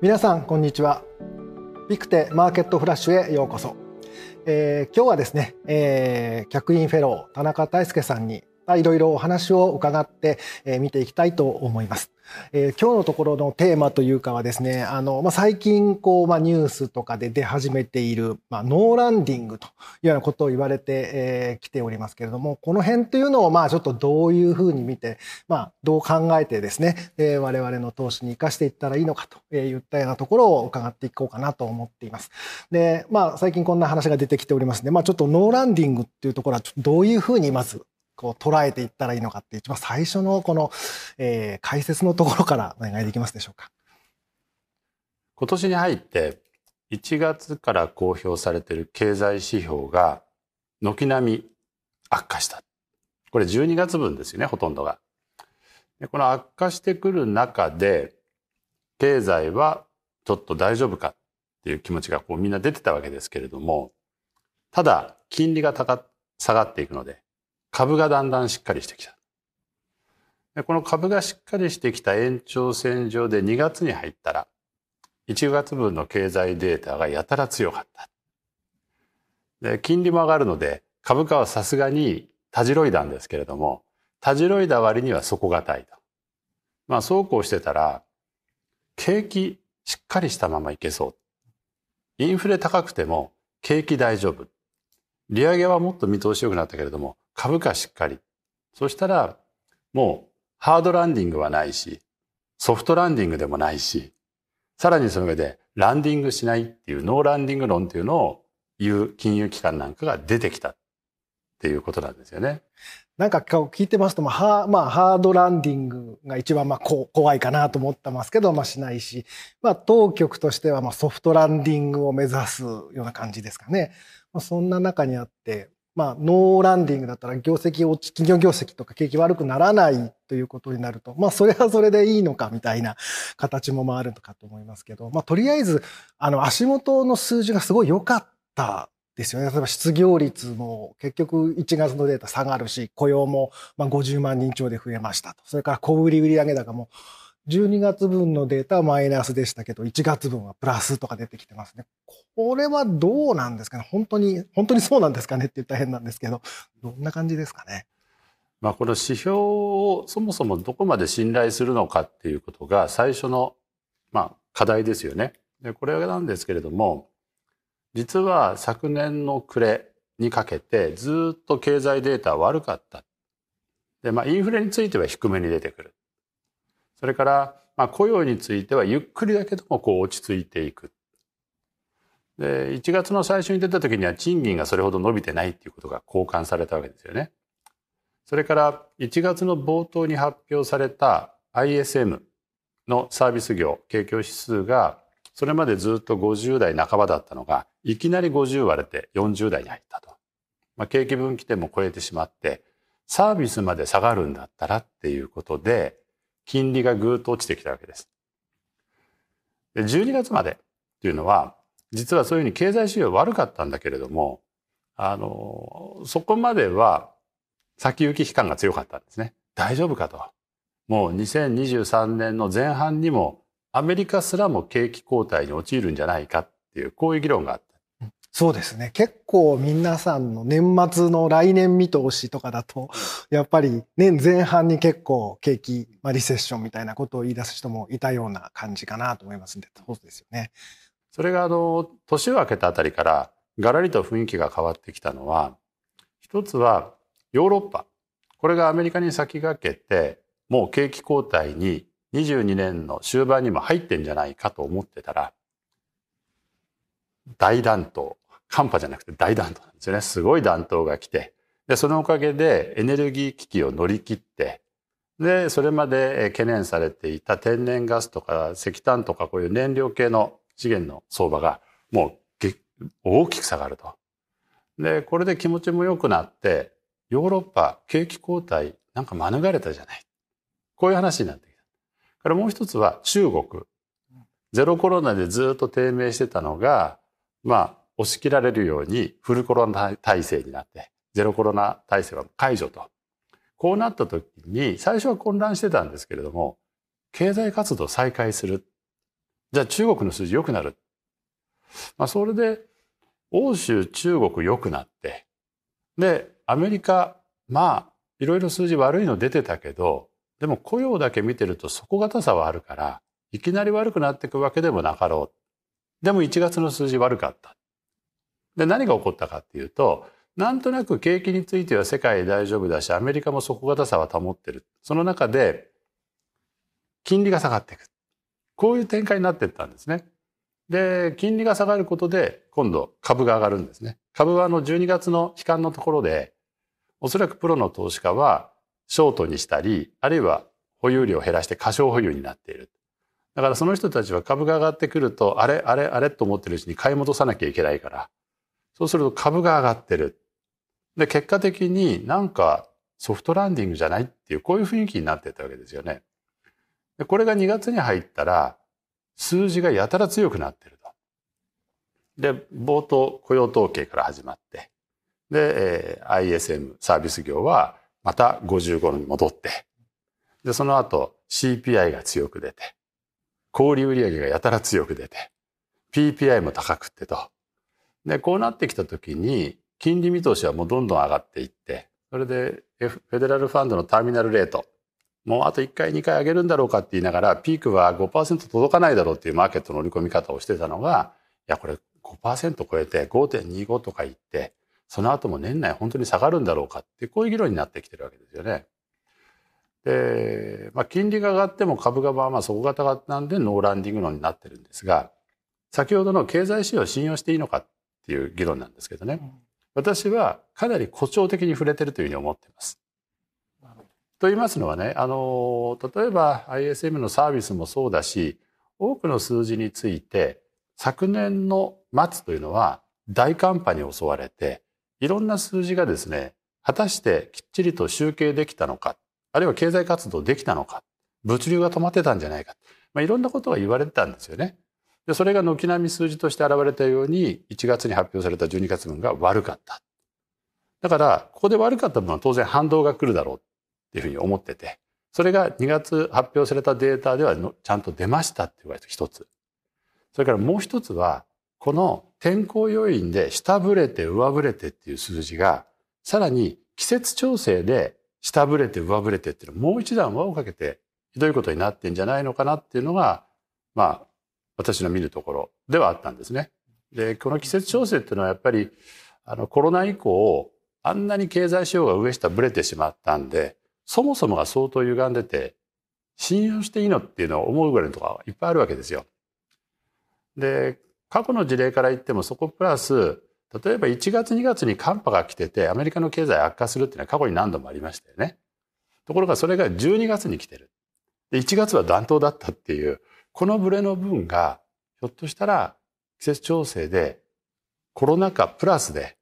皆さんこんにちは。ビクテマーケットフラッシュへようこそ、えー、今日はですね、えー、客員フェロー田中大輔さんにいろいろお話を伺って、えー、見ていきたいと思いますえー、今日のところのテーマというかはですね、あの、まあ、最近、こう、まあ、ニュースとかで出始めている、まあ、ノーランディングというようなことを言われて、えー、ておりますけれども、この辺というのを、まあ、ちょっとどういうふうに見て、まあ、どう考えてですね、えー、我々の投資に生かしていったらいいのかといったようなところを伺っていこうかなと思っています。で、まあ、最近こんな話が出てきておりますので、まあ、ちょっとノーランディングっていうところは、どういうふうにまずこう捉えていったらいいのかって一番最初のこの、えー、解説のところからお願いできますでしょうか？今年に入って1月から公表されている経済指標が軒並み悪化した。これ12月分ですよね、ほとんどが。でこの悪化してくる中で、経済はちょっと大丈夫かっていう気持ちがこうみんな出てたわけですけれども、ただ金利が高下がっていくので、株がだんだんしっかりしてきた。でこの株がしっかりしてきた延長線上で2月に入ったら、1月分の経済データがやたら強かった。で金利も上がるので、株価はさすがにたじろいだんですけれども、たじろいだ割には底堅いと。まあそうこうしてたら、景気しっかりしたままいけそう。インフレ高くても景気大丈夫。利上げはもっと見通し良くなったけれども、株価しっかり。そしたら、もうハードランディングはないし、ソフトランディングでもないし、さらにその上でランディングしないっていうノーランディング論っていうのを言う金融機関なんかが出てきたっていうことなんですよね。なんか聞いてますと、まあ、ハまあ、ハードランディングが一番まあこ怖いかなと思ってますけど、まあしないし、まあ当局としてはまあソフトランディングを目指すような感じですかね。まあ、そんな中にあって、まあ、ノーランディングだったら業績落ち、企業業績とか景気悪くならないということになると、まあ、それはそれでいいのかみたいな形もあるのかと思いますけど、まあ、とりあえず、あの、足元の数字がすごい良かったですよね。例えば失業率も結局1月のデータ下がるし、雇用もま50万人超で増えましたと。それから小売売上高も12月分のデータはマイナスでしたけど、1月分はプラスとか出てきてますね。これはどうなんですかね？本当に、本当にそうなんですかねって言ったら変なんですけど、どんな感じですかね？まあこの指標をそもそもどこまで信頼するのかっていうことが最初の、まあ、課題ですよね。で、これなんですけれども、実は昨年の暮れにかけてずっと経済データ悪かった。で、まあインフレについては低めに出てくる。それから、まあ、雇用についてはゆっくりだけどもこう落ち着いていく。で、1月の最初に出た時には賃金がそれほど伸びてないっていうことが交換されたわけですよね。それから1月の冒頭に発表された ISM のサービス業景況指数がそれまでずっと50代半ばだったのがいきなり50割れて40代に入ったと。まあ、景気分岐点も超えてしまってサービスまで下がるんだったらっていうことで金利がぐーっと落ちてきたわけです。で12月までっていうのは、実はそういうふうに経済指標悪かったんだけれども、あの、そこまでは先行き悲観が強かったんですね。大丈夫かと。もう2023年の前半にもアメリカすらも景気後退に陥るんじゃないかっていう、こういう議論があった。そうですね。結構皆さんの年末の来年見通しとかだと、やっぱり年前半に結構景気、まあ、リセッションみたいなことを言い出す人もいたような感じかなと思いますんで、そうですよね。それがあの、年を明けたあたりからガラリと雰囲気が変わってきたのは、一つはヨーロッパ。これがアメリカに先駆けて、もう景気後退に22年の終盤にも入ってんじゃないかと思ってたら、大暖冬。寒波じゃなくて大暖冬なんですよね。すごい暖冬が来て、で、そのおかげでエネルギー危機を乗り切って、で、それまで懸念されていた天然ガスとか石炭とかこういう燃料系の資源の相場がもう大きく下がると。で、これで気持ちも良くなって、ヨーロッパ景気後退なんか免れたじゃない。こういう話になってきた。からもう一つは中国。ゼロコロナでずっと低迷してたのが、まあ、押し切られるようにフルコロナ体制になって、ゼロコロナ体制は解除と。こうなった時に、最初は混乱してたんですけれども、経済活動再開する。じゃあ中国の数字良くなる。まあそれで欧州、中国良くなって、で、アメリカ、まあいろいろ数字悪いの出てたけど、でも雇用だけ見てると底堅さはあるから、いきなり悪くなっていくわけでもなかろう。でも1月の数字悪かった。で、何が起こったかっていうと、なんとなく景気については世界大丈夫だし、アメリカも底堅さは保ってる。その中で、金利が下がっていく。こういう展開になっていったんですね。で、金利が下がることで、今度株が上がるんですね。株はあの12月の悲観のところで、おそらくプロの投資家はショートにしたり、あるいは保有量を減らして過小保有になっている。だからその人たちは株が上がってくると、あれ、あれ、あれと思ってるうちに買い戻さなきゃいけないから、そうすると株が上がってる。で、結果的になんかソフトランディングじゃないっていう、こういう雰囲気になってたわけですよね。でこれが2月に入ったら、数字がやたら強くなってると。で、冒頭雇用統計から始まって、で、えー、ISM サービス業はまた55に戻って、で、その後 CPI が強く出て、小売売上がやたら強く出て、PPI も高くってと。で、こうなってきたときに、金利見通しはもうどんどん上がっていって、それで、F、フェデラルファンドのターミナルレート、もうあと1回2回上げるんだろうかって言いながら、ピークは5%届かないだろうっていうマーケットの乗り込み方をしてたのが、いや、これ5%超えて5.25とか言って、その後も年内本当に下がるんだろうかって、こういう議論になってきてるわけですよね。で、まあ、金利が上がっても株がまあまあ底堅なんでノーランディング論になってるんですが、先ほどの経済指標を信用していいのかっていう議論なんですけどね。私はかなり誇張的に触れてるというふうに思っています。と言いますのはね、あの、例えば ISM のサービスもそうだし、多くの数字について、昨年の末というのは大寒波に襲われて、いろんな数字がですね、果たしてきっちりと集計できたのか、あるいは経済活動できたのか、物流が止まってたんじゃないか、まあ、いろんなことが言われてたんですよね。で、それが軒並み数字として現れたように、1月に発表された12月分が悪かった。だから、ここで悪かった分は当然反動が来るだろうっていうふうに思ってて、それが2月発表されたデータではちゃんと出ましたって言われた一つ。それからもう一つは、この天候要因で下振れて上振れてっていう数字が、さらに季節調整で下振れて上振れてっていうのもう一段輪をかけてひどいことになってんじゃないのかなっていうのが、まあ、私の見るところではあったんですね。で、この季節調整っていうのはやっぱり、あの、コロナ以降、あんなに経済指標が上下ぶれてしまったんで、そもそもが相当歪んでて、信用していいのっていうのを思うぐらいのところがいっぱいあるわけですよ。で、過去の事例から言ってもそこプラス、例えば1月2月に寒波が来ててアメリカの経済悪化するっていうのは過去に何度もありましたよね。ところがそれが12月に来てる。で、1月は暖冬だったっていう、このブレの分が、ひょっとしたら季節調整でコロナ禍プラスで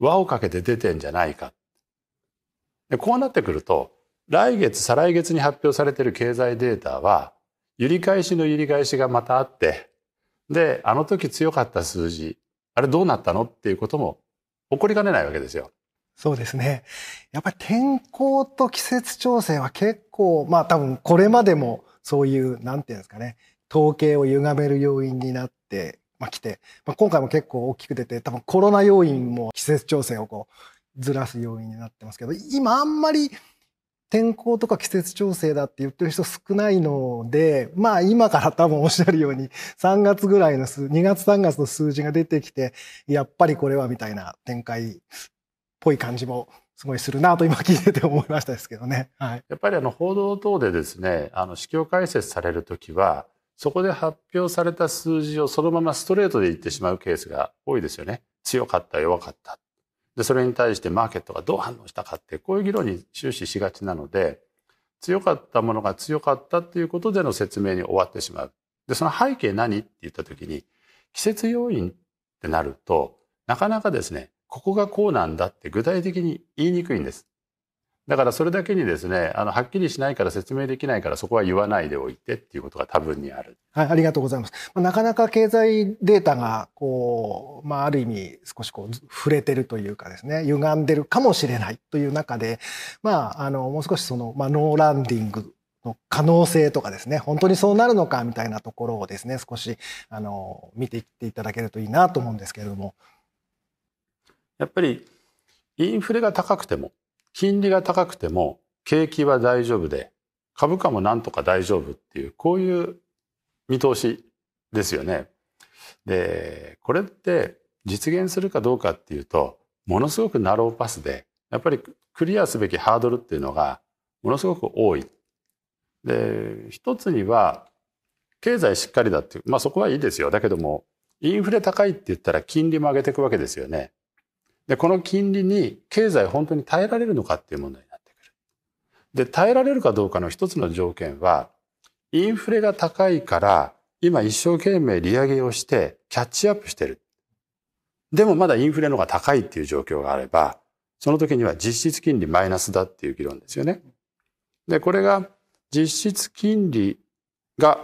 輪をかけて出てんじゃないか。でこうなってくると、来月、再来月に発表されている経済データは、揺り返しの揺り返しがまたあって、で、あの時強かった数字、あれどうなったの？っていうことも起こりかねないわけですよ。そうですね。やっぱり天候と季節調整は結構、まあ多分これまでもそういう、なんていうんですかね、統計を歪める要因になってまあ、来て、まあ、今回も結構大きく出て、多分コロナ要因も季節調整をこうずらす要因になってますけど、今あんまり天候とか季節調整だって言ってる人少ないので、まあ今から多分おっしゃるように3月ぐらいの数、2月3月の数字が出てきて、やっぱりこれはみたいな展開っぽい感じもすごいするなと今聞いてて思いましたですけどね。はい。やっぱりあの報道等でですね、あの、市況解説されるときは、そこで発表された数字をそのままストレートで言ってしまうケースが多いですよね。強かった、弱かった。で、それに対してマーケットがどう反応したかって、こういう議論に終始しがちなので、強かったものが強かったっていうことでの説明に終わってしまう。で、その背景何って言った時に、季節要因ってなると、なかなかですね、ここがこうなんだって具体的に言いにくいんです。だからそれだけにですね、あの、はっきりしないから説明できないからそこは言わないでおいてっていうことが多分にある。はい、ありがとうございます。なかなか経済データが、こう、まあ、ある意味少しこう、触れてるというかですね、歪んでるかもしれないという中で、まあ、あの、もう少しその、まあ、ノーランディングの可能性とかですね、本当にそうなるのかみたいなところをですね、少し、あの、見ていっていただけるといいなと思うんですけれども。やっぱり、インフレが高くても、金利が高くても、景気は大丈夫で、株価もなんとか大丈夫っていう、こういう見通しですよね。で、これって実現するかどうかっていうと、ものすごくナローパスで、やっぱりクリアすべきハードルっていうのがものすごく多い。で、一つには、経済しっかりだっていう、まあそこはいいですよ。だけども、インフレ高いって言ったら金利も上げていくわけですよね。で、この金利に経済本当に耐えられるのかっていう問題になってくる。で、耐えられるかどうかの一つの条件は、インフレが高いから、今一生懸命利上げをしてキャッチアップしてる。でもまだインフレの方が高いっていう状況があれば、その時には実質金利マイナスだっていう議論ですよね。で、これが実質金利が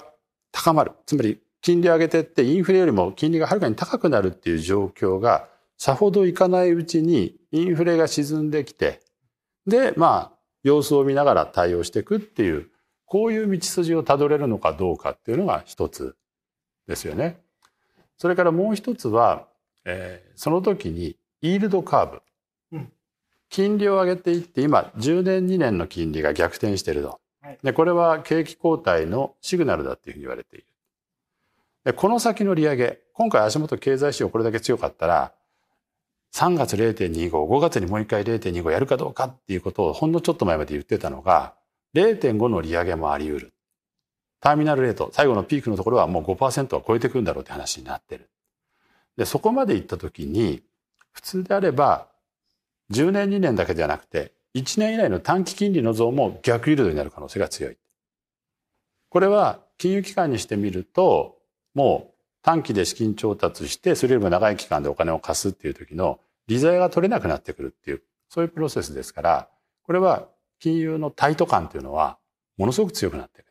高まる。つまり金利上げてってインフレよりも金利がはるかに高くなるっていう状況がさほどいかないうちにインフレが沈んできて、で、まあ、様子を見ながら対応していくっていう、こういう道筋をたどれるのかどうかっていうのが一つですよね。それからもう一つは、えー、その時にイールドカーブ。金利を上げていって今10年2年の金利が逆転していると。でこれは景気後退のシグナルだっていうふうに言われている。でこの先の利上げ今回足元経済指標これだけ強かったら3月0.25、5月にもう一回0.25やるかどうかっていうことをほんのちょっと前まで言ってたのが、0.5の利上げもあり得る。ターミナルレート、最後のピークのところはもう5%は超えてくるんだろうって話になってる。で、そこまで行った時に、普通であれば、10年2年だけではなくて、1年以内の短期金利の増も逆イールドになる可能性が強い。これは金融機関にしてみると、もう短期で資金調達して、それよりも長い期間でお金を貸すっていう時の利ざやが取れなくなってくるっていう、そういうプロセスですから、これは金融のタイト感っていうのはものすごく強くなってる。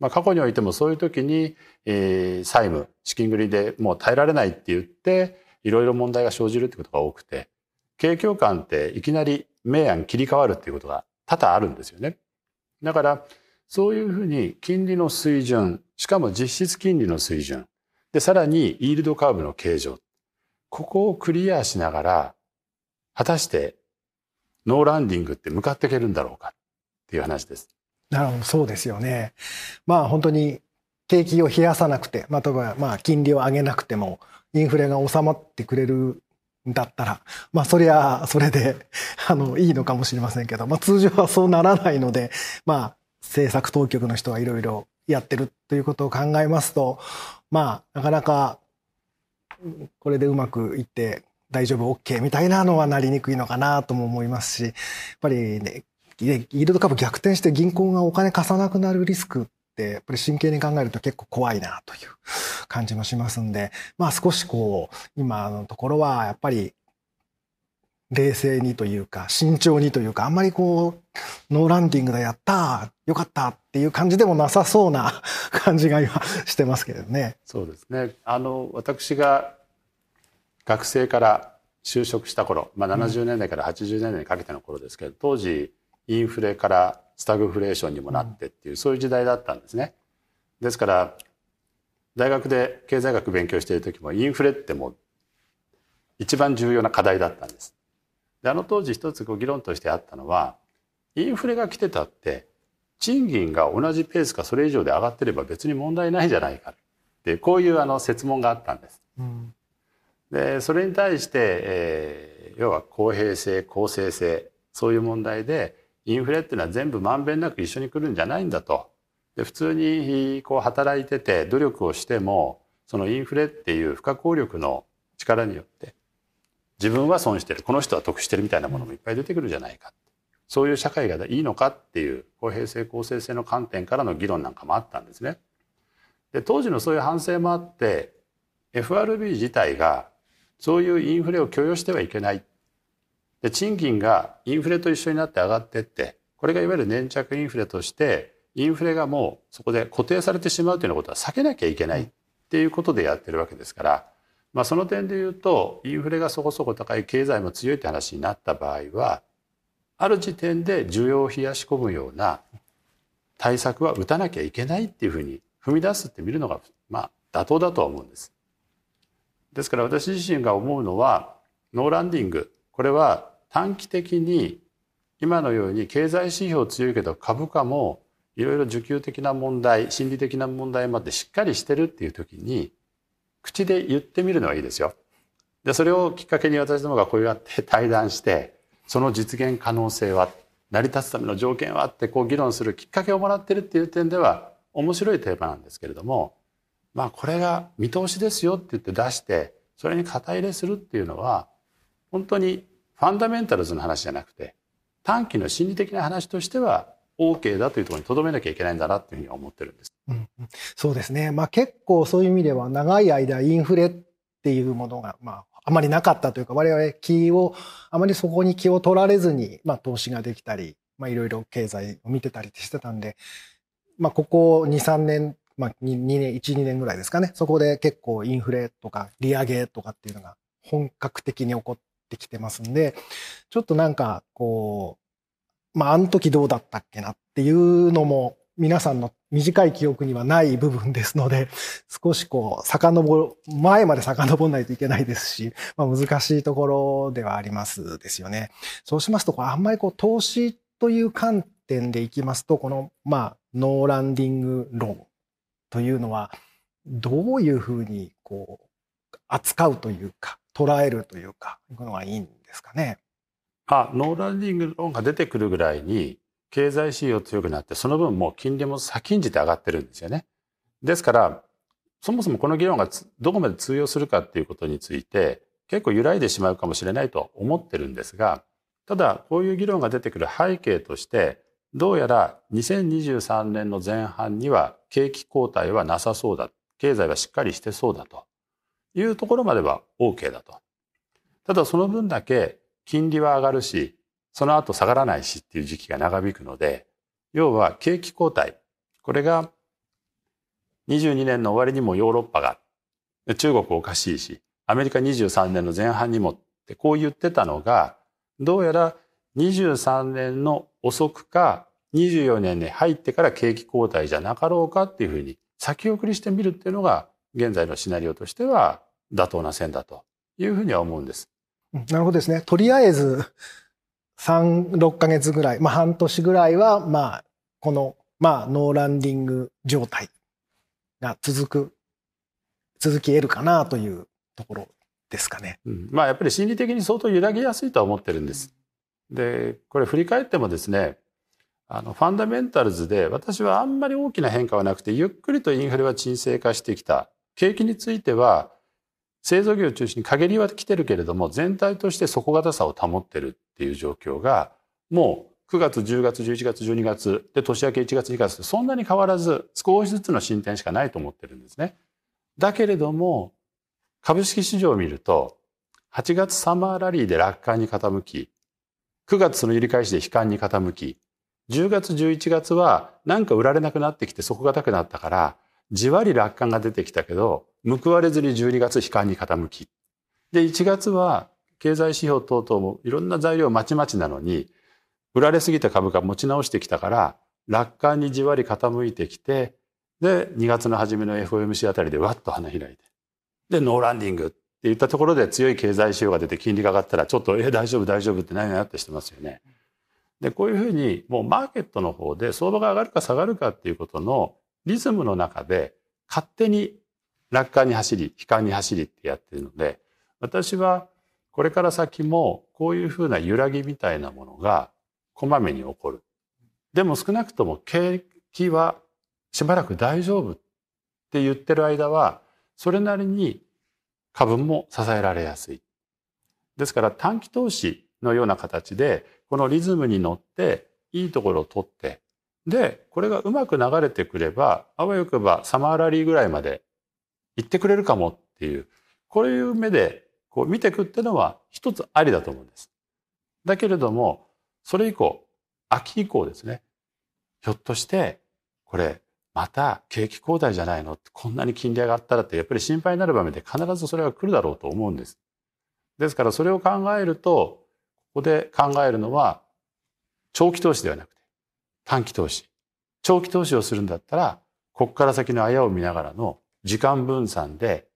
まあ、過去においてもそういう時に、えー、債務、資金繰りでもう耐えられないって言って、いろいろ問題が生じるってことが多くて、景況感っていきなり明暗切り替わるっていうことが多々あるんですよね。だから、そういうふうに金利の水準、しかも実質金利の水準、で、さらに、イールドカーブの形状。ここをクリアしながら、果たして、ノーランディングって向かっていけるんだろうかっていう話です。なるほど、そうですよね。まあ本当に景気を冷やさなくて、まあ、例えばまあ金利を上げなくても、インフレが収まってくれるんだったら、まあそりゃそれで、あの、いいのかもしれませんけど、まあ通常はそうならないので、まあ政策当局の人はいろいろやってるということを考えますと、まあ、なかなか、これでうまくいって大丈夫 OK みたいなのはなりにくいのかなとも思いますし、やっぱりね、イールド株逆転して銀行がお金貸さなくなるリスクって、やっぱり真剣に考えると結構怖いなという感じもしますんで、まあ少しこう、今のところはやっぱり冷静にというか、慎重にというか、あんまりこう、ノーランディングだ、やったよかったっていう感じでもなさそうな 感じが今してますけどね。そうですね。あの、私が学生から就職した頃、まあ70年代から80年代にかけての頃ですけど、当時、インフレからスタグフレーションにもなってっていう、そういう時代だったんですね。ですから、大学で経済学勉強している時も、インフレってもう一番重要な課題だったんです。であの当時一つ議論としてあったのはインフレが来てたって賃金が同じペースかそれ以上で上がってれば別に問題ないじゃないかってこういうあの説問があったんです。うん、でそれに対して、えー、要は公平性公正性そういう問題でインフレっていうのは全部まんべんなく一緒に来るんじゃないんだと。で普通にこう働いてて努力をしてもそのインフレっていう不可抗力の力によって自分は損してる。この人は得してるみたいなものもいっぱい出てくるじゃないか。そういう社会がいいのかっていう公平性公正性の観点からの議論なんかもあったんですね。で当時のそういう反省もあって FRB 自体がそういうインフレを許容してはいけない。で賃金がインフレと一緒になって上がってってこれがいわゆる粘着インフレとしてインフレがもうそこで固定されてしまうというようなことは避けなきゃいけないっていうことでやってるわけですからまあ、その点で言うとインフレがそこそこ高い経済も強いって話になった場合はある時点で需要を冷やし込むような対策は打たなきゃいけないっていうふうに踏み出すって見るのが、まあ、妥当だとは思うんです。ですから私自身が思うのは、ノーランディング、これは短期的に今のように経済指標強いけど株価もいろいろ需給的な問題、心理的な問題までしっかりしてるっていう時に、口で言ってみるのはいいですよ。で、それをきっかけに私どもがこうやって対談して、その実現可能性は、成り立つための条件はってこう議論するきっかけをもらってるっていう点では面白いテーマなんですけれども、まあこれが見通しですよって言って出して、それに肩入れするっていうのは、本当にファンダメンタルズの話じゃなくて、短期の心理的な話としては OK だというところにとどめなきゃいけないんだなというふうに思ってるんです。そうですね。まあ結構そういう意味では長い間インフレっていうものが、まああまりなかったというか、我々気を、あまりそこに気を取られずに、まあ投資ができたり、まあいろいろ経済を見てたりしてたんで、まあここ2、3年、まあ 2, 2年、1、2年ぐらいですかね。そこで結構インフレとか利上げとかっていうのが本格的に起こってきてますんで、ちょっとなんかこう、まああの時どうだったっけなっていうのも皆さんの短い記憶にはない部分ですので、少しこう、遡る、前まで遡らないといけないですし、まあ、難しいところではありますですよね。そうしますと、あんまりこう、投資という観点でいきますと、この、まあ、ノーランディング論というのは、どういうふうに、こう、扱うというか、捉えるというか、いうのがいいんですかね。あ、ノーランディング論が出てくるぐらいに、経済指標強くなって、その分もう金利も先んじて上がってるんですよね。ですから、そもそもこの議論がどこまで通用するかっていうことについて、結構揺らいでしまうかもしれないと思ってるんですが、ただ、こういう議論が出てくる背景として、どうやら2023年の前半には景気後退はなさそうだ。経済はしっかりしてそうだというところまでは OK だと。ただその分だけ金利は上がるし、その後下がらないしっていう時期が長引くので、要は景気後退。これが22年の終わりにもヨーロッパが、中国おかしいし、アメリカ23年の前半にもってこう言ってたのが、どうやら23年の遅くか24年に入ってから景気後退じゃなかろうかっていうふうに先送りしてみるっていうのが現在のシナリオとしては妥当な線だというふうには思うんです。なるほどですね。とりあえず3、6ヶ月ぐらい、まあ半年ぐらいは、まあ、この、まあ、ノーランディング状態が続く、続き得るかなというところですかね。うん、まあ、やっぱり心理的に相当揺らぎやすいとは思ってるんです。で、これ振り返ってもですね、あの、ファンダメンタルズで私はあんまり大きな変化はなくて、ゆっくりとインフレは沈静化してきた。景気については、製造業を中心に陰りは来てるけれども、全体として底堅さを保ってるっていう状況が、もう9月、10月、11月、12月で年明け1月、2月そんなに変わらず少しずつの進展しかないと思ってるんですね。だけれども、株式市場を見ると、8月サマーラリーで楽観に傾き、9月その揺り返しで悲観に傾き、10月、11月はなんか売られなくなってきて底堅くなったから、じわり楽観が出てきたけど、報われずに12月悲観に傾き。で、1月は経済指標等々もいろんな材料まちまちなのに、売られすぎた株価持ち直してきたから、楽観にじわり傾いてきて、で、2月の初めの FOMC あたりでわっと花開いて。で、ノーランディングって言ったところで強い経済指標が出て金利が上がったら、ちょっと、え、大丈夫、大丈夫って何々ってしてますよね。で、こういうふうに、もうマーケットの方で相場が上がるか下がるかっていうことのリズムの中で、勝手に楽観に走り、悲観に走りってやってるので、私はこれから先もこういうふうな揺らぎみたいなものがこまめに起こる。でも少なくとも景気はしばらく大丈夫って言ってる間は、それなりに株も支えられやすい。ですから短期投資のような形で、このリズムに乗っていいところを取って、で、これがうまく流れてくれば、あわよくばサマーラリーぐらいまで言ってくれるかもっていう、こういう目でこう見ていくっていうのは一つありだと思うんです。だけれども、それ以降、秋以降ですね、ひょっとして、これ、また景気後退じゃないの？こんなに金利上がったらってやっぱり心配になる場面で必ずそれが来るだろうと思うんです。ですからそれを考えると、ここで考えるのは長期投資ではなくて短期投資。長期投資をするんだったら、ここから先のあやを見ながらの時間分散で、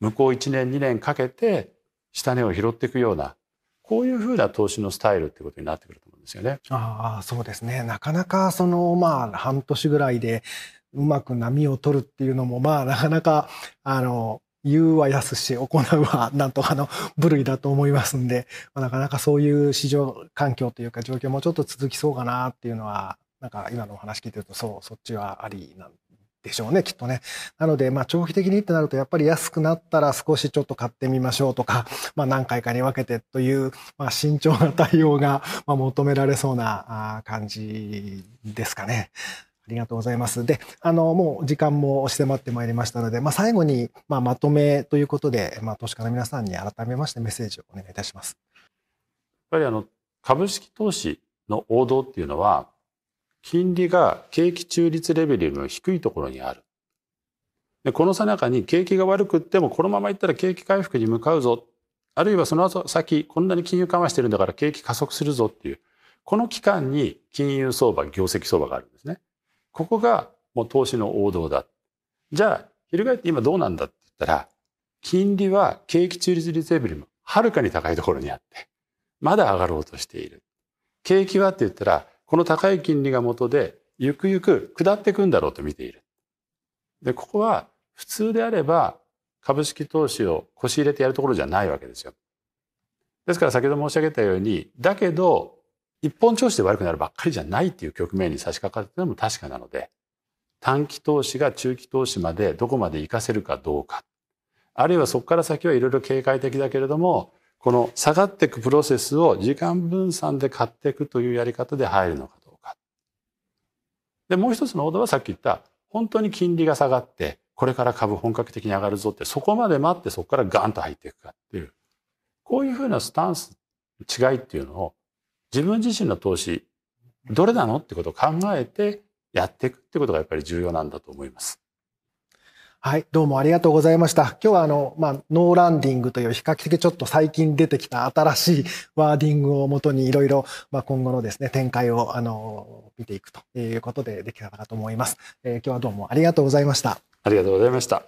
向こう1年2年かけて下値を拾っていくような、こういうふうな投資のスタイルってことになってくると思うんですよね。ああ、そうですね。なかなかその、まあ、半年ぐらいでうまく波を取るっていうのも、まあ、なかなか、あの、言うは安し、行うはなんとかの部類だと思いますんで、まあ、なかなかそういう市場環境というか状況もちょっと続きそうかなっていうのは、なんか今のお話聞いてると、そう、そっちはありなんでしょうね、きっとね。なので、まあ、長期的にってなると、やっぱり安くなったら少しちょっと買ってみましょうとか、まあ、何回かに分けてという、まあ、慎重な対応が、まあ、求められそうな感じですかね。ありがとうございます。で、あの、もう時間も押し迫ってまいりましたので、まあ、最後に、まあ、まとめということで、まあ、投資家の皆さんに改めましてメッセージをお願いいたします。やっぱりあの、株式投資の王道っていうのは、金利が景気中立レベルよりも低いところにある。でこのさなかに景気が悪くってもこのままいったら景気回復に向かうぞ。あるいはその後先こんなに金融緩和してるんだから景気加速するぞっていう。この期間に金融相場、業績相場があるんですね。ここがもう投資の王道だ。じゃあ、翻って今どうなんだって言ったら、金利は景気中立率レベルよりもはるかに高いところにあって、まだ上がろうとしている。景気はって言ったら、この高い金利が元で、ゆくゆく下っていくんだろうと見ている。で、ここは普通であれば株式投資を腰入れてやるところじゃないわけですよ。ですから先ほど申し上げたように、だけど、一本調子で悪くなるばっかりじゃないっていう局面に差し掛かってるのも確かなので、短期投資が中期投資までどこまで活かせるかどうか。あるいはそこから先はいろいろ警戒的だけれども、この下がっていくプロセスを時間分散で買っていくというやり方で入るのかどうか。で、もう一つのオーダーはさっき言った、本当に金利が下がって、これから株本格的に上がるぞって、そこまで待ってそこからガンと入っていくかっていう、こういうふうなスタンス、違いっていうのを、自分自身の投資、どれなのってことを考えてやっていくってことがやっぱり重要なんだと思います。はい、どうもありがとうございました。今日はあの、まあ、ノーランディングという比較的ちょっと最近出てきた新しいワーディングをもとにいろいろ、まあ、今後のですね、展開をあの、見ていくということでできたかと思います。えー、今日はどうもありがとうございました。ありがとうございました。